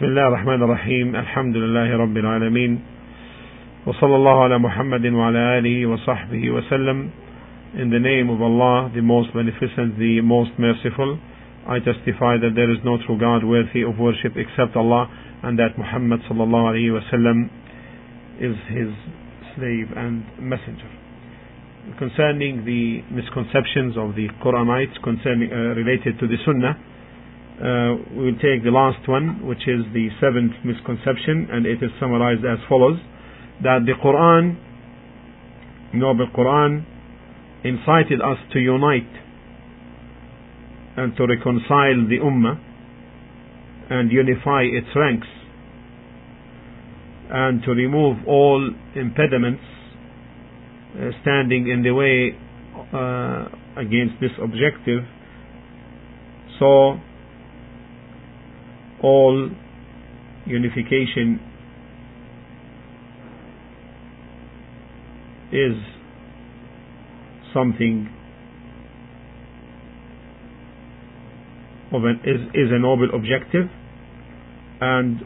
بسم الله الرحمن الرحيم الحمد لله رب العالمين وصلى الله على محمد وعلى آله وصحبه وسلم In the name of Allah, the most beneficent, the most merciful, I testify that there is no true God worthy of worship except Allah and that Muhammad sallallahu alayhi wasallam is his slave and messenger. Concerning the misconceptions of the Quranites concerning uh, related to the Sunnah, uh, we will take the last one, which is the seventh misconception, and it is summarized as follows: that the Quran, noble Quran, incited us to unite and to reconcile the Ummah and unify its ranks and to remove all impediments uh, standing in the way uh, against this objective. So, all unification is something of an, is, is a noble objective and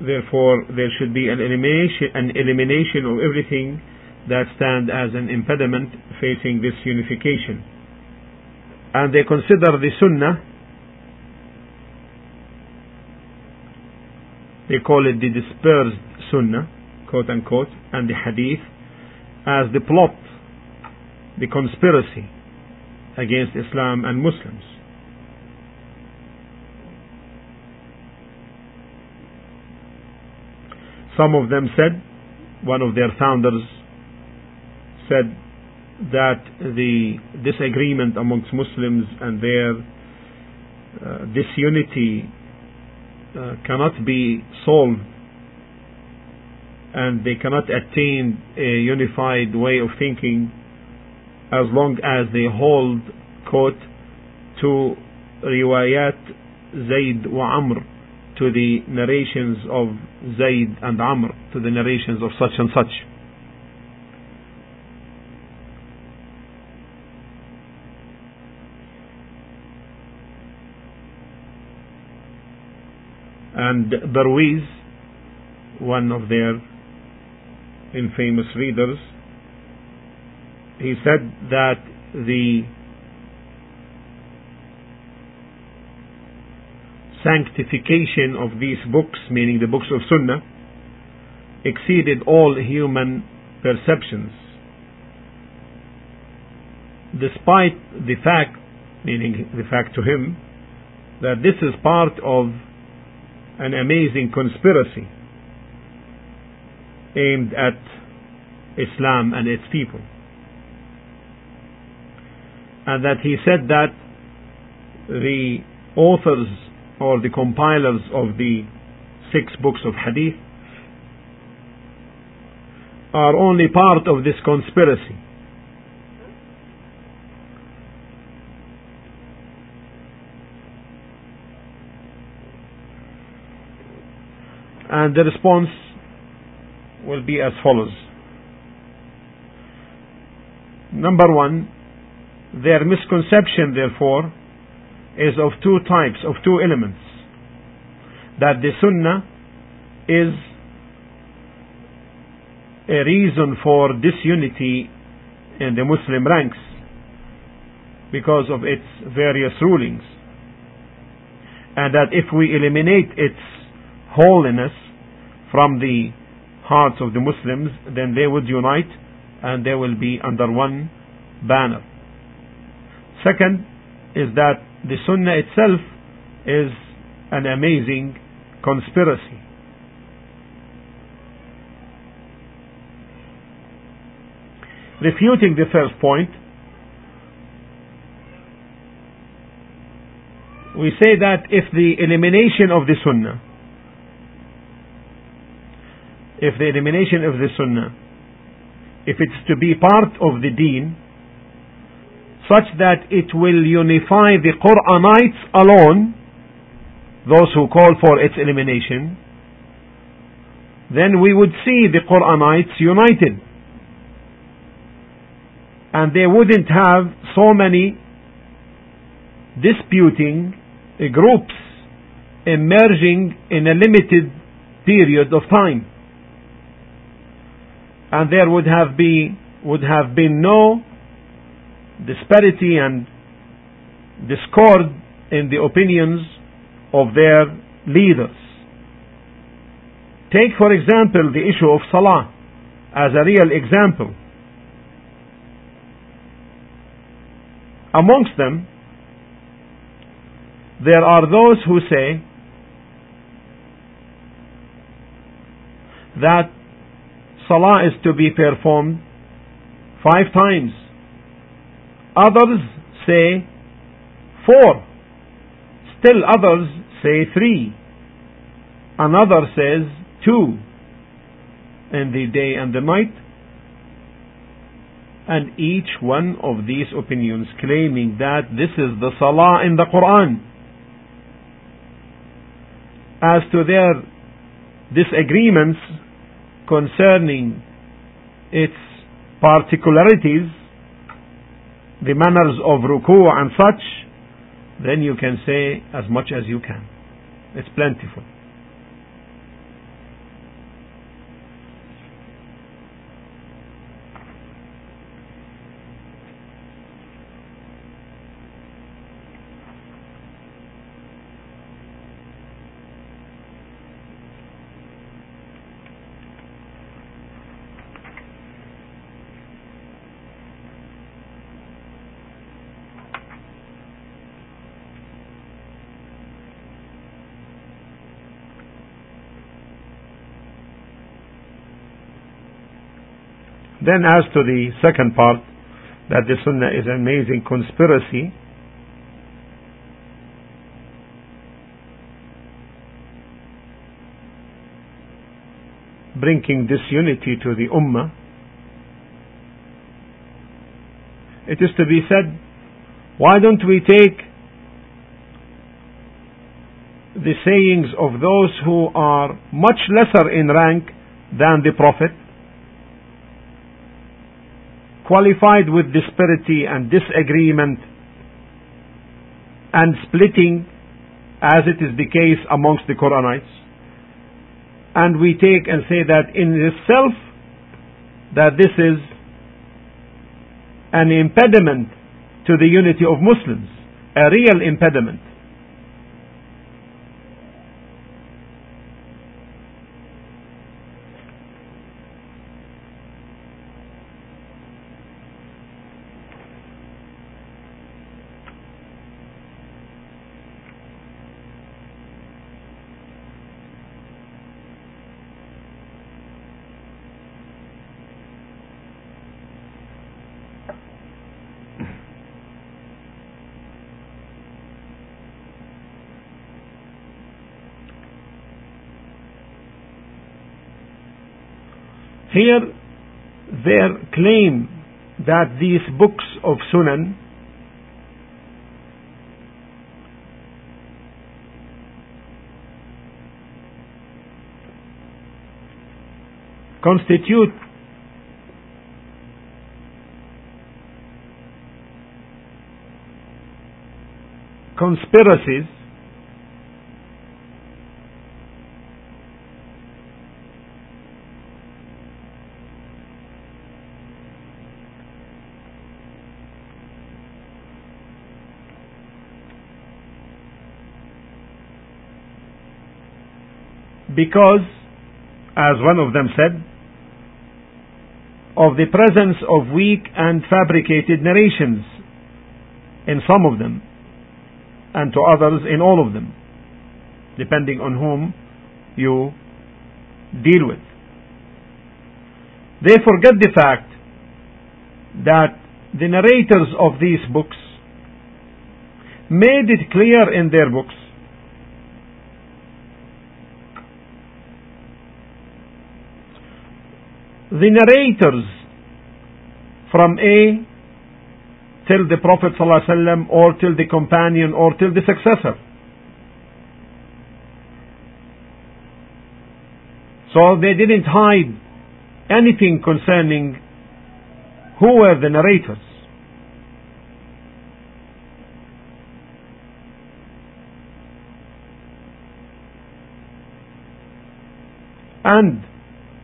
therefore there should be an elimination an elimination of everything that stand as an impediment facing this unification. And they consider the sunnah they call it the dispersed sunnah quote unquote and the hadith as the plot the conspiracy against Islam and Muslims. Some of them said, one of their founders said that the disagreement amongst Muslims and their uh, disunity uh, cannot be solved and they cannot attain a unified way of thinking as long as they hold quote to riwayat Zayd wa Amr to the narrations of Zayd and Amr to the narrations of such and such and Darwiz one of their infamous readers he said that the sanctification of these books, meaning the books of Sunnah, exceeded all human perceptions. Despite the fact, meaning the fact to him, that this is part of an amazing conspiracy aimed at Islam and its people and that he said that the authors or the compilers of the six books of hadith are only part of this conspiracy. And the response will be as follows. Number one, their misconception, therefore, is of two types, of two elements. That the Sunnah is a reason for disunity in the Muslim ranks because of its various rulings. And that if we eliminate its holiness from the hearts of the Muslims, then they would unite and they will be under one banner. Second is that the Sunnah itself is an amazing conspiracy. Refuting the first point, we say that if the elimination of the Sunnah, if the elimination of the Sunnah, if it's to be part of the deen, such that it will unify the Quranites alone, those who call for its elimination, then we would see the Quranites united. And they wouldn't have so many disputing eh, groups emerging in a limited period of time. And there would have, be, would have been no disparity and discord in the opinions of their leaders. Take, for example, the issue of Salah as a real example. Amongst them, there are those who say that Salah is to be performed five times. Others say four. Still others say three. Another says two in the day and the night. And each one of these opinions claiming that this is the Salah in the Quran. As to their disagreements concerning its particularities, the manners of ruku and such, then you can say as much as you can. It's plentiful. Then as to the second part, that the Sunnah is an amazing conspiracy, bringing disunity to the Ummah, it is to be said, why don't we take the sayings of those who are much lesser in rank than the Prophet qualified with disparity and disagreement and splitting as it is the case amongst the Quranites. And we take and say that in itself that this is an impediment to the unity of Muslims a real impediment Here, their claim that these books of Sunan constitute conspiracies because, as one of them said, of the presence of weak and fabricated narrations in some of them, and to others in all of them, depending on whom you deal with. They forget the fact that the narrators of these books made it clear in their books the narrators from A till the Prophet ﷺ or till the companion or till the successor. So they didn't hide anything concerning who were the narrators. And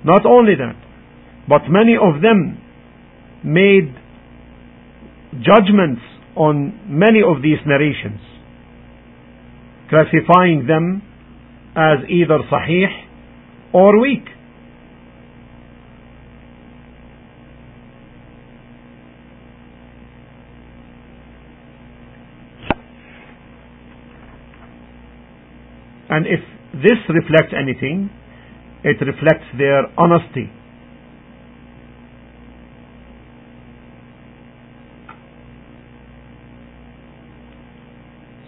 not only that, but many of them made judgments on many of these narrations, classifying them as either sahih or weak. And if this reflects anything, it reflects their honesty.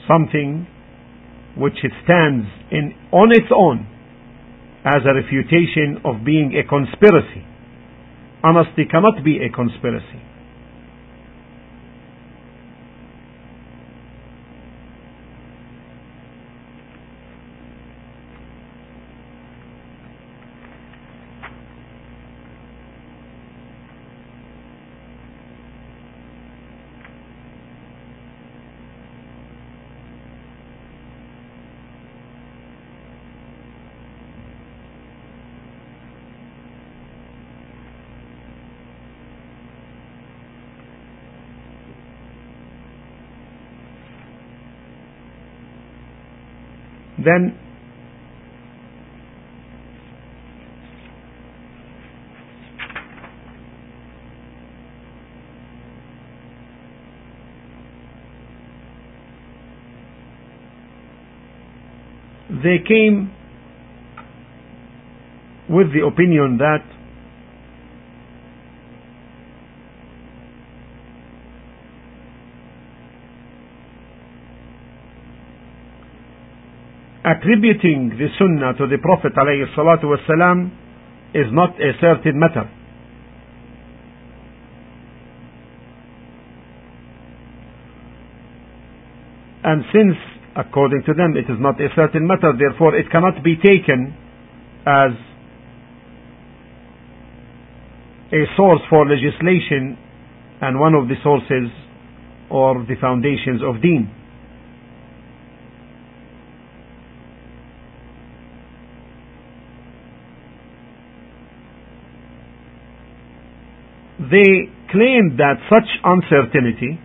Something which stands in, on its own as a refutation of being a conspiracy. Honesty cannot be a conspiracy. they came with the opinion that attributing the sunnah to the Prophet والسلام, is not a certain matter. And since, according to them, it is not a certain matter, therefore it cannot be taken as a source for legislation and one of the sources or the foundations of deen. they claimed that such uncertainty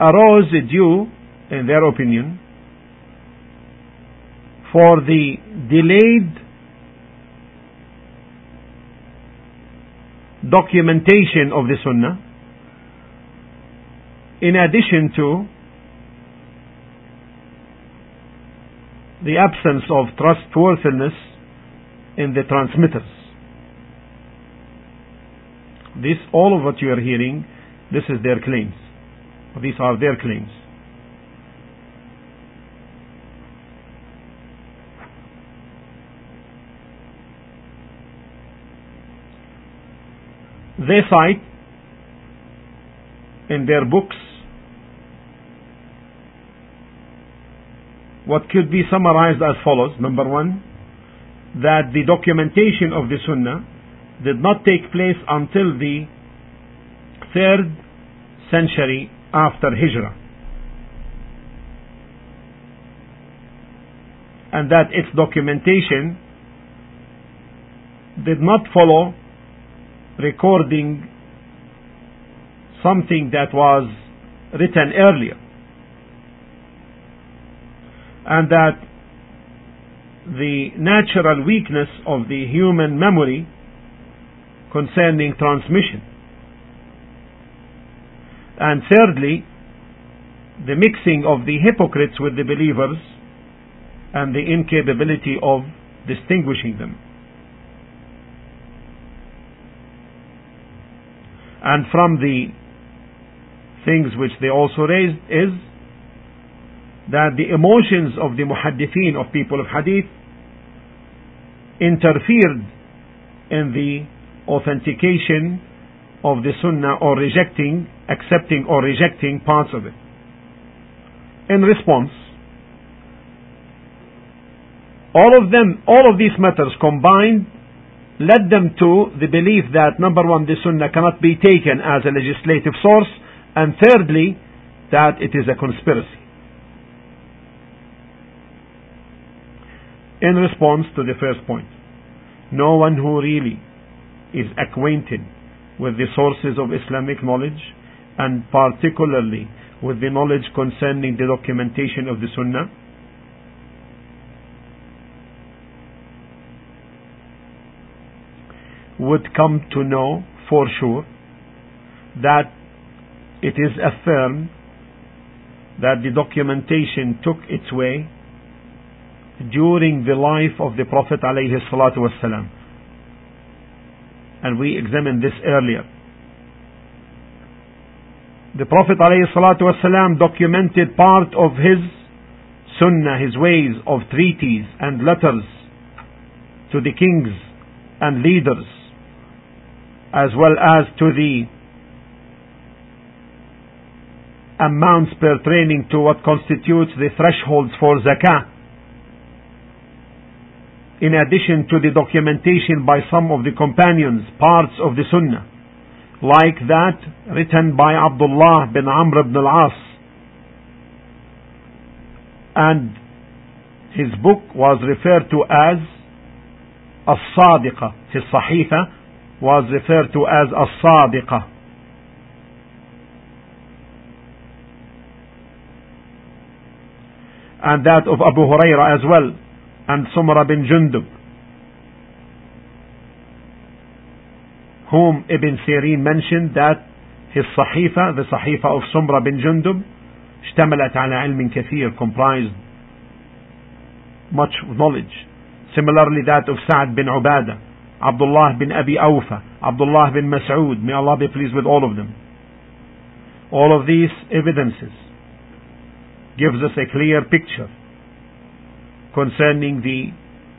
arose due, in their opinion, for the delayed documentation of the Sunnah, in addition to the absence of trustworthiness in the transmitters. This, all of what you are hearing, this is their claims. These are their claims. They cite in their books what could be summarized as follows. Number one, that the documentation of the Sunnah did not take place until the third century after Hijrah. And that its documentation did not follow recording something that was written earlier. And that the natural weakness of the human memory concerning transmission. And thirdly, the mixing of the hypocrites with the believers and the incapability of distinguishing them. And from the things which they also raised is that the emotions of the muhaddithin of people of hadith interfered in the authentication of the Sunnah or rejecting, accepting or rejecting parts of it. In response, all of them, all of these matters combined led them to the belief that number one, the Sunnah cannot be taken as a legislative source, and thirdly, that it is a conspiracy. In response to the first point. no one who really is acquainted with the sources of Islamic knowledge and particularly with the knowledge concerning the documentation of the Sunnah would come to know for sure that it is affirmed that the documentation took its way during the life of the Prophet alayhi. And we examined this earlier. The Prophet alayhi documented part of his sunnah, his ways of treaties and letters to the kings and leaders as well as to the amounts pertaining to what constitutes the thresholds for zakah. In addition to the documentation by some of the companions, parts of the Sunnah, like that written by Abdullah bin Amr ibn al-As. And his book was referred to as As-Sadiqa. His Sahifa was referred to as As-Sadiqa. and that of Abu Huraira as well, and Sumra bin Jundub, whom Ibn Sirin mentioned that his Sahifa, the Sahifa of Sumra bin Jundub, اشتملت على علم كثير, comprised much knowledge. Similarly that of Sa'ad bin Ubadah, Abdullah bin Abi Awfa, Abdullah bin Mas'ud, may Allah be pleased with all of them. All of these evidences gives us a clear picture concerning the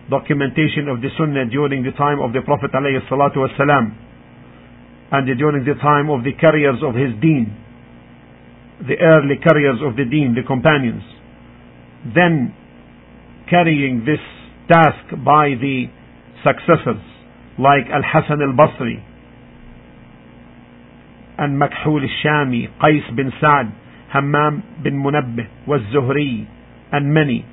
documentation of the Sunnah during the time of the Prophet ﷺ and during the time of the carriers of his deen, the early carriers of the deen, the companions. Then carrying this task by the successors like Al-Hasan al-Basri and Makhul al-Shami, Qais bin Sa'd, Hammam bin Munabbih was Zuhri and many.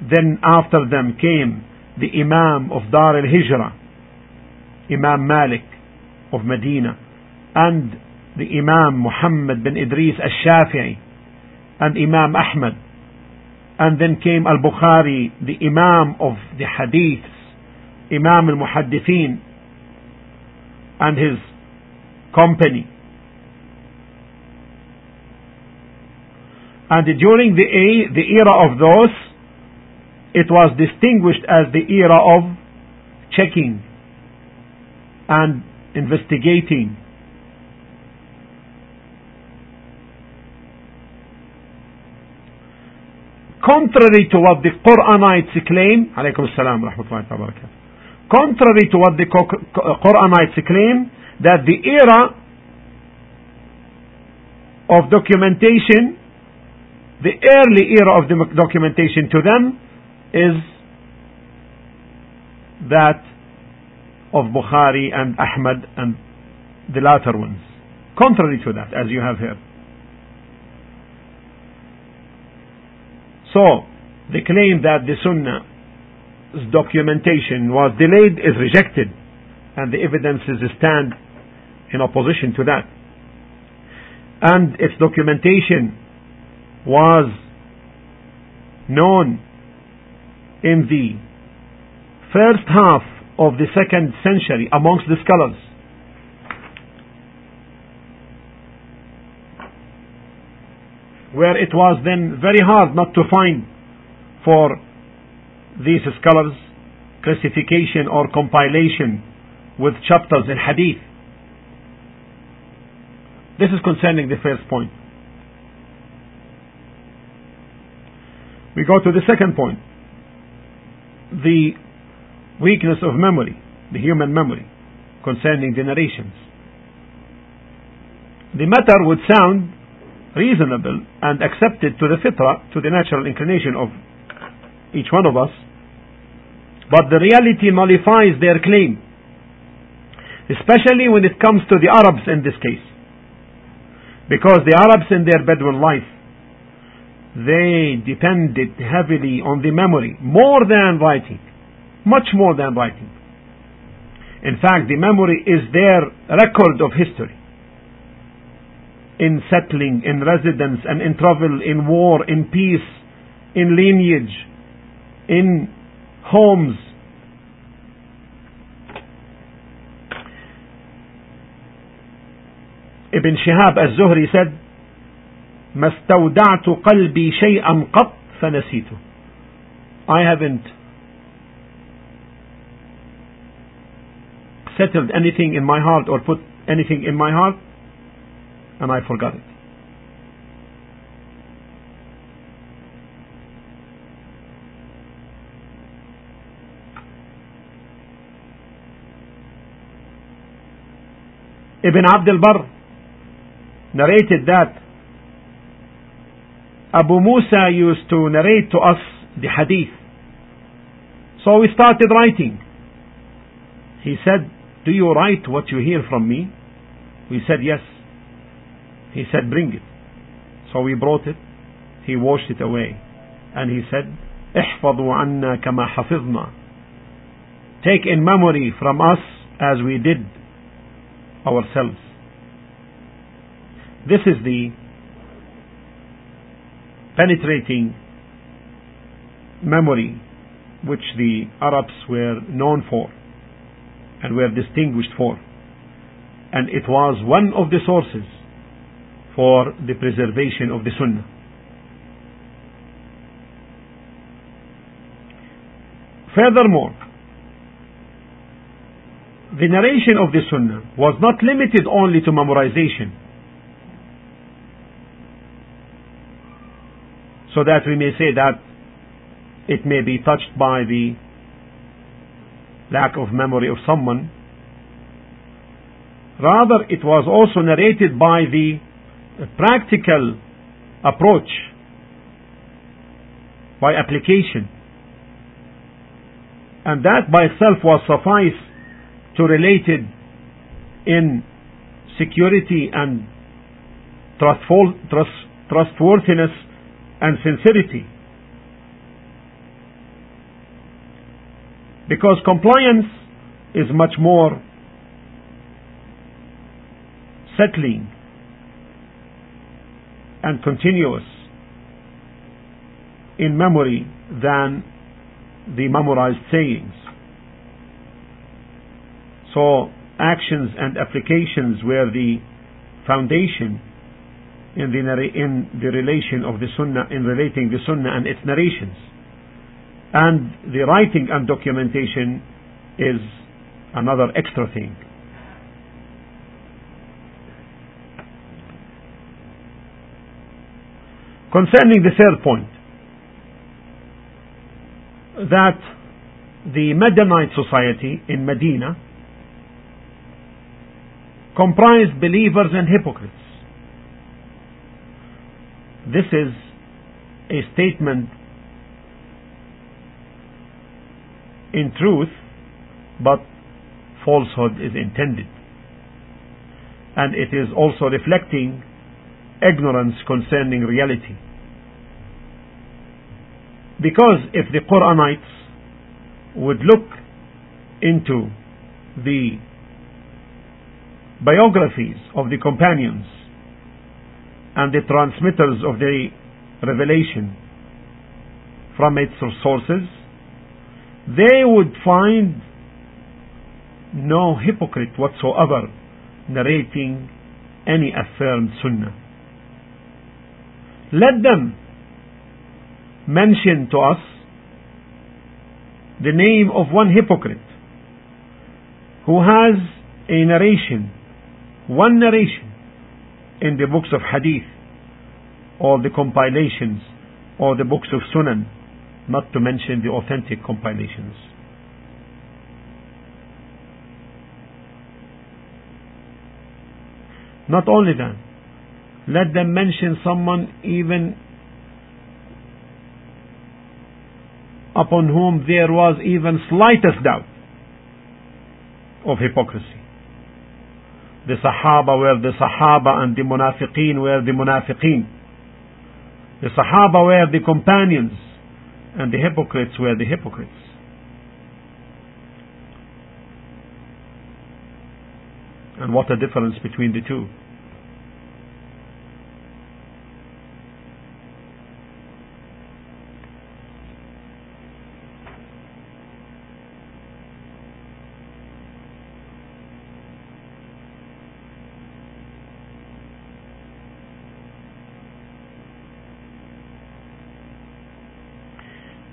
Then after them came the Imam of Dar al-Hijrah, Imam Malik of Medina, and the Imam Muhammad bin Idris al-Shafi'i, and Imam Ahmad. And then came al-Bukhari, the Imam of the Hadiths, Imam al-Muhaddithin, and his company. And during the, the era of those, it was distinguished as the era of checking and investigating. Contrary to what the Quranites claim, alaykum rahmatullahi Contrary to what the Quranites claim, that the era of documentation the early era of the documentation to them is that of Bukhari and Ahmad and the latter ones. Contrary to that, as you have heard. So, the claim that the Sunnah's documentation was delayed is rejected, and the evidences stand in opposition to that. And its documentation was known in the first half of the second century amongst the scholars. Where it was then very hard not to find for these scholars classification or compilation with chapters in hadith. This is concerning the first point. We go to the second point. The weakness of memory, the human memory, concerning the narrations. The matter would sound reasonable and accepted to the fitra, to the natural inclination of each one of us, but the reality nullifies their claim, especially when it comes to the Arabs in this case. Because the Arabs in their Bedouin life they depended heavily on the memory more than writing. much more than writing. In fact, the memory is their record of history. In settling, in residence, and in travel, in war, in peace, in lineage, in homes. Ibn Shihab az-Zuhri said, ما استودعت قلبي شيئا قط فنسيته. I haven't settled anything in my heart or put anything in my heart and I forgot it. Ibn Abdul Barr narrated that Abu Musa used to narrate to us the hadith. So we started writing. He said, Do you write what you hear from me? We said, Yes. He said, Bring it. So we brought it. He washed it away. And he said, احفظوا عنا كما حفظنا. Take in memory from us as we did ourselves. This is the penetrating memory which the Arabs were known for and were distinguished for. And it was one of the sources for the preservation of the Sunnah. Furthermore, the narration of the Sunnah was not limited only to memorization. So that we may say that it may be touched by the lack of memory of someone. Rather, it was also narrated by the practical approach, by application. And that by itself was suffice to relate it in security and trustful, trust, trustworthiness and sincerity. Because compliance is much more settling and continuous in memory than the memorized sayings. So actions and applications were the foundation in the, in the relation of the Sunnah, in relating the Sunnah and its narrations. And the writing and documentation is another extra thing. Concerning the third point, that the Medinite society in Medina comprised believers and hypocrites. This is a statement in truth, but falsehood is intended. And it is also reflecting ignorance concerning reality. Because if the Quranites would look into the biographies of the companions and the transmitters of the revelation from its sources, they would find no hypocrite whatsoever narrating any affirmed sunnah. Let them mention to us the name of one hypocrite who has a narration, one narration in the books of hadith or the compilations or the books of sunan, not to mention the authentic compilations. Not only that, let them mention someone even upon whom there was even slightest doubt of hypocrisy. The Sahaba were the Sahaba and the Munafiqeen were the Munafiqeen. The Sahaba were the companions and the hypocrites were the hypocrites. And what a difference between the two.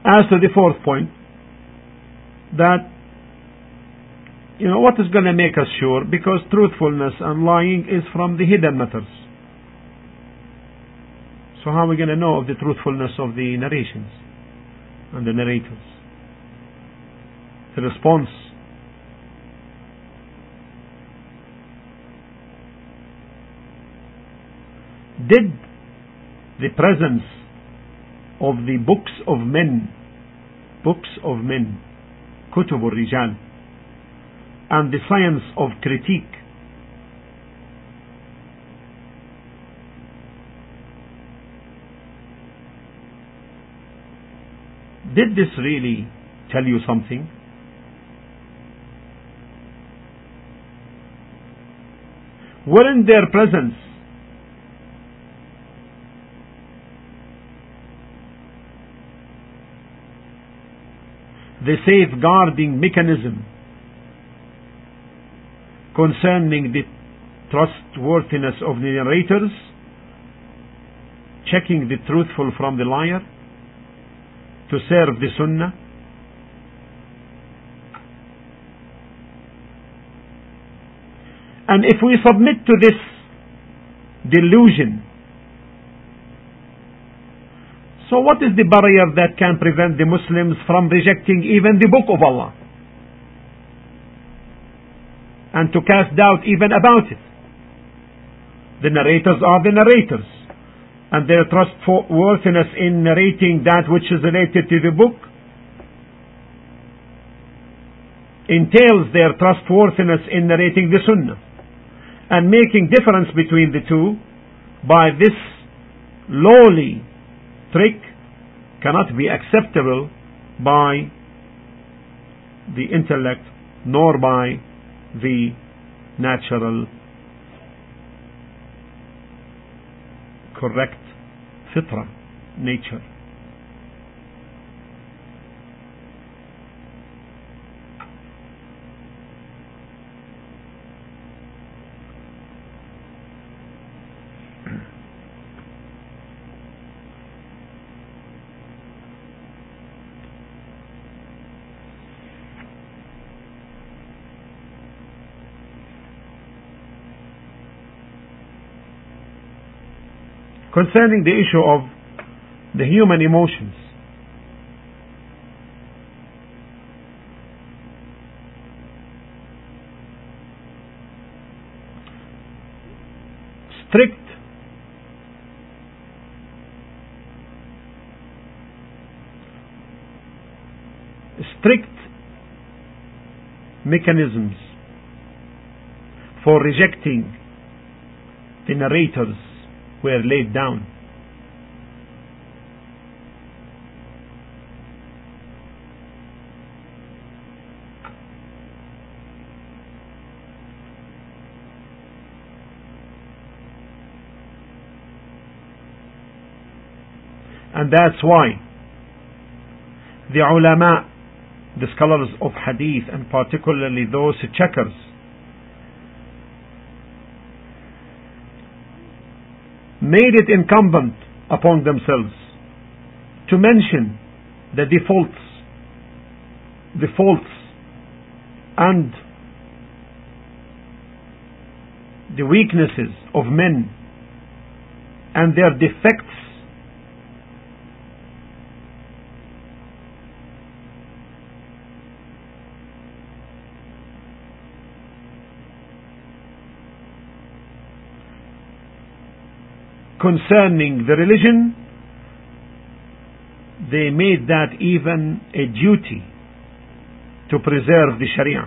As to the fourth point, that you know what is going to make us sure? Because truthfulness and lying is from the hidden matters. So how are we going to know of the truthfulness of the narrations and the narrators? The response. Did the presence of the books of men books of men كتب الرجال and the science of critique did this really tell you something weren't their presence the safeguarding mechanism concerning the trustworthiness of the narrators, checking the truthful from the liar, to serve the sunnah. And if we submit to this delusion, so what is the barrier that can prevent the Muslims from rejecting even the book of Allah? and to cast doubt even about it. The narrators are the narrators, and their trustworthiness in narrating that which is related to the book entails their trustworthiness in narrating the Sunnah and making difference between the two by this lowly trick cannot be acceptable by the intellect nor by the natural correct fitra nature concerning the issue of the human emotions. Strict strict mechanisms for rejecting the narrators were laid down. And that's why the ulama, the scholars of hadith, and particularly those checkers made it incumbent upon themselves to mention the defaults, the faults, and the weaknesses of men and their defects concerning the religion, they made that even a duty to preserve the Sharia.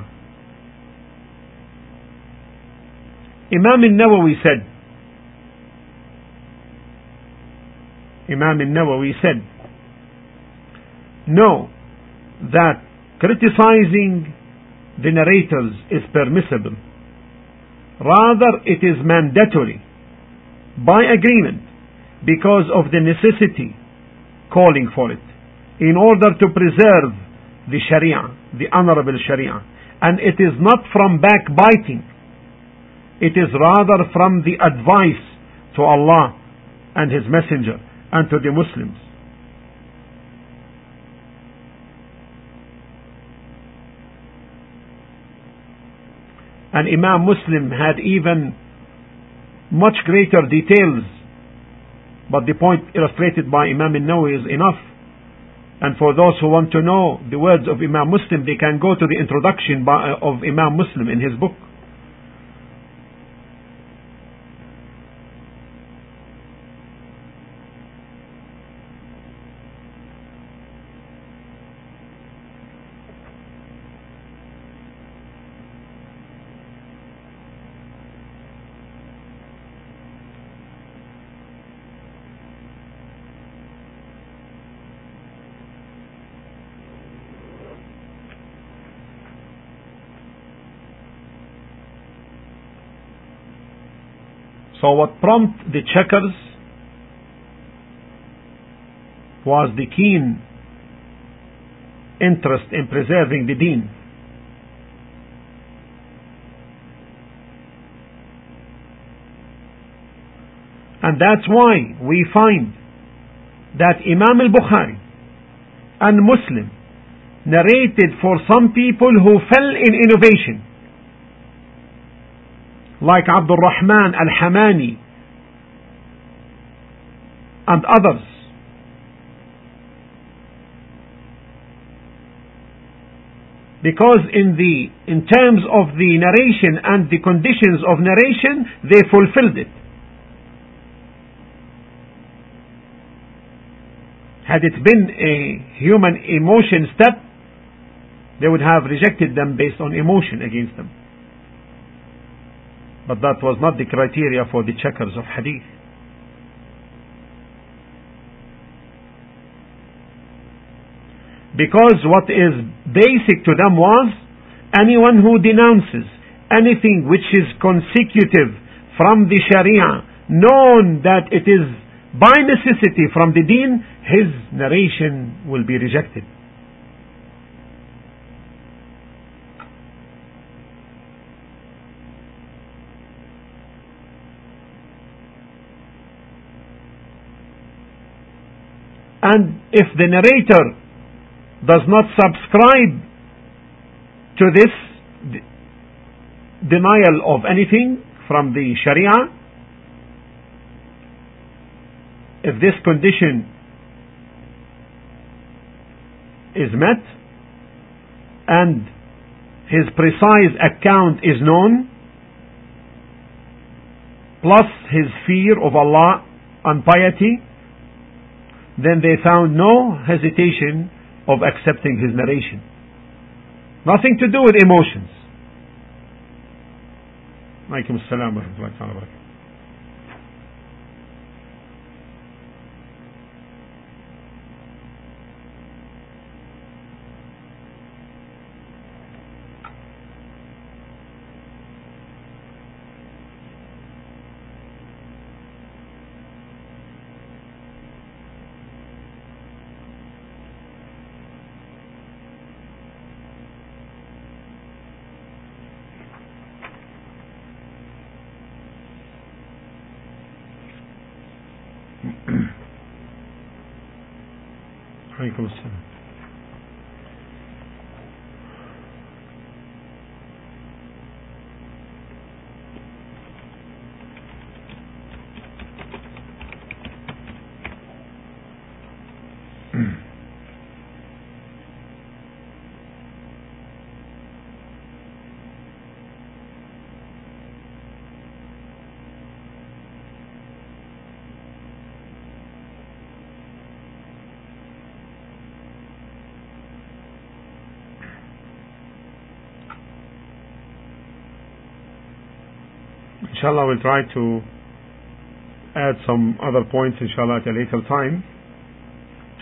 Imam al-Nawawi said, Imam al-Nawawi said, know that criticizing the narrators is permissible Rather, it is mandatory by agreement because of the necessity calling for it in order to preserve the Sharia, the honorable Sharia. And it is not from backbiting. It is rather from the advice to Allah and His Messenger and to the Muslims. And Imam Muslim had even much greater details. But the point illustrated by Imam al-Nawawi is enough. And for those who want to know the words of Imam Muslim, they can go to the introduction by, uh, of Imam Muslim in his book. So what prompted the checkers was the keen interest in preserving the deen. And that's why we find that Imam al-Bukhari and Muslim narrated for some people who fell in innovation like Abdul Rahman al-Hamani and others. Because in the in terms of the narration and the conditions of narration, they fulfilled it. Had it been a human emotion step, they would have rejected them based on emotion against them. But that was not the criteria for the checkers of hadith. Because what is basic to them was anyone who denounces anything which is consecutive from the Sharia, known that it is by necessity from the deen, his narration will be rejected. And if the narrator does not subscribe to this denial of anything from the Sharia, if this condition is met and his precise account is known, plus his fear of Allah and piety, then they found no hesitation of accepting his narration. Nothing to do with emotions. Inshallah we'll try to add some other points inshallah at a later time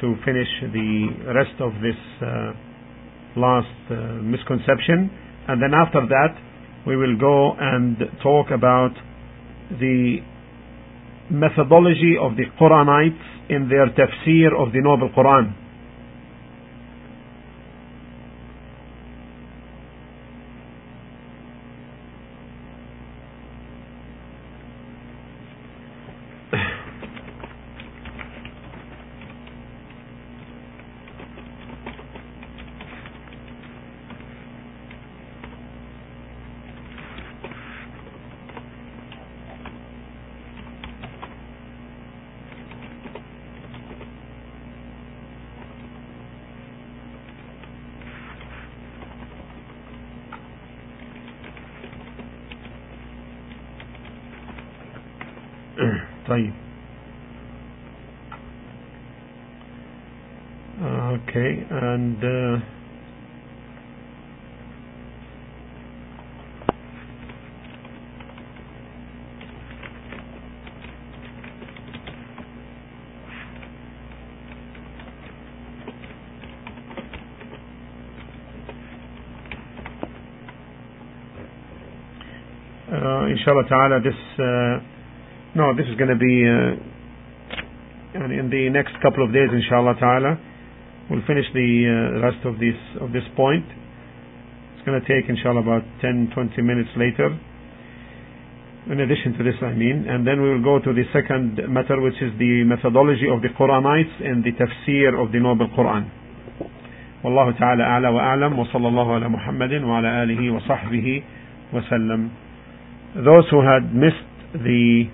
to finish the rest of this uh, last uh, misconception and then after that we will go and talk about the methodology of the Quranites in their tafsir of the Noble Quran. طيب okay and uh, uh, inshallah ta'ala this uh, no this is going to be uh, in the next couple of days inshallah ta'ala we'll finish the uh, rest of this of this point it's going to take inshallah about 10 20 minutes later in addition to this I mean and then we will go to the second matter which is the methodology of the Quranites and the tafsir of the Noble Quran والله تعالى أعلى وأعلم وصلى الله على محمد وعلى آله وصحبه وسلم those who had missed the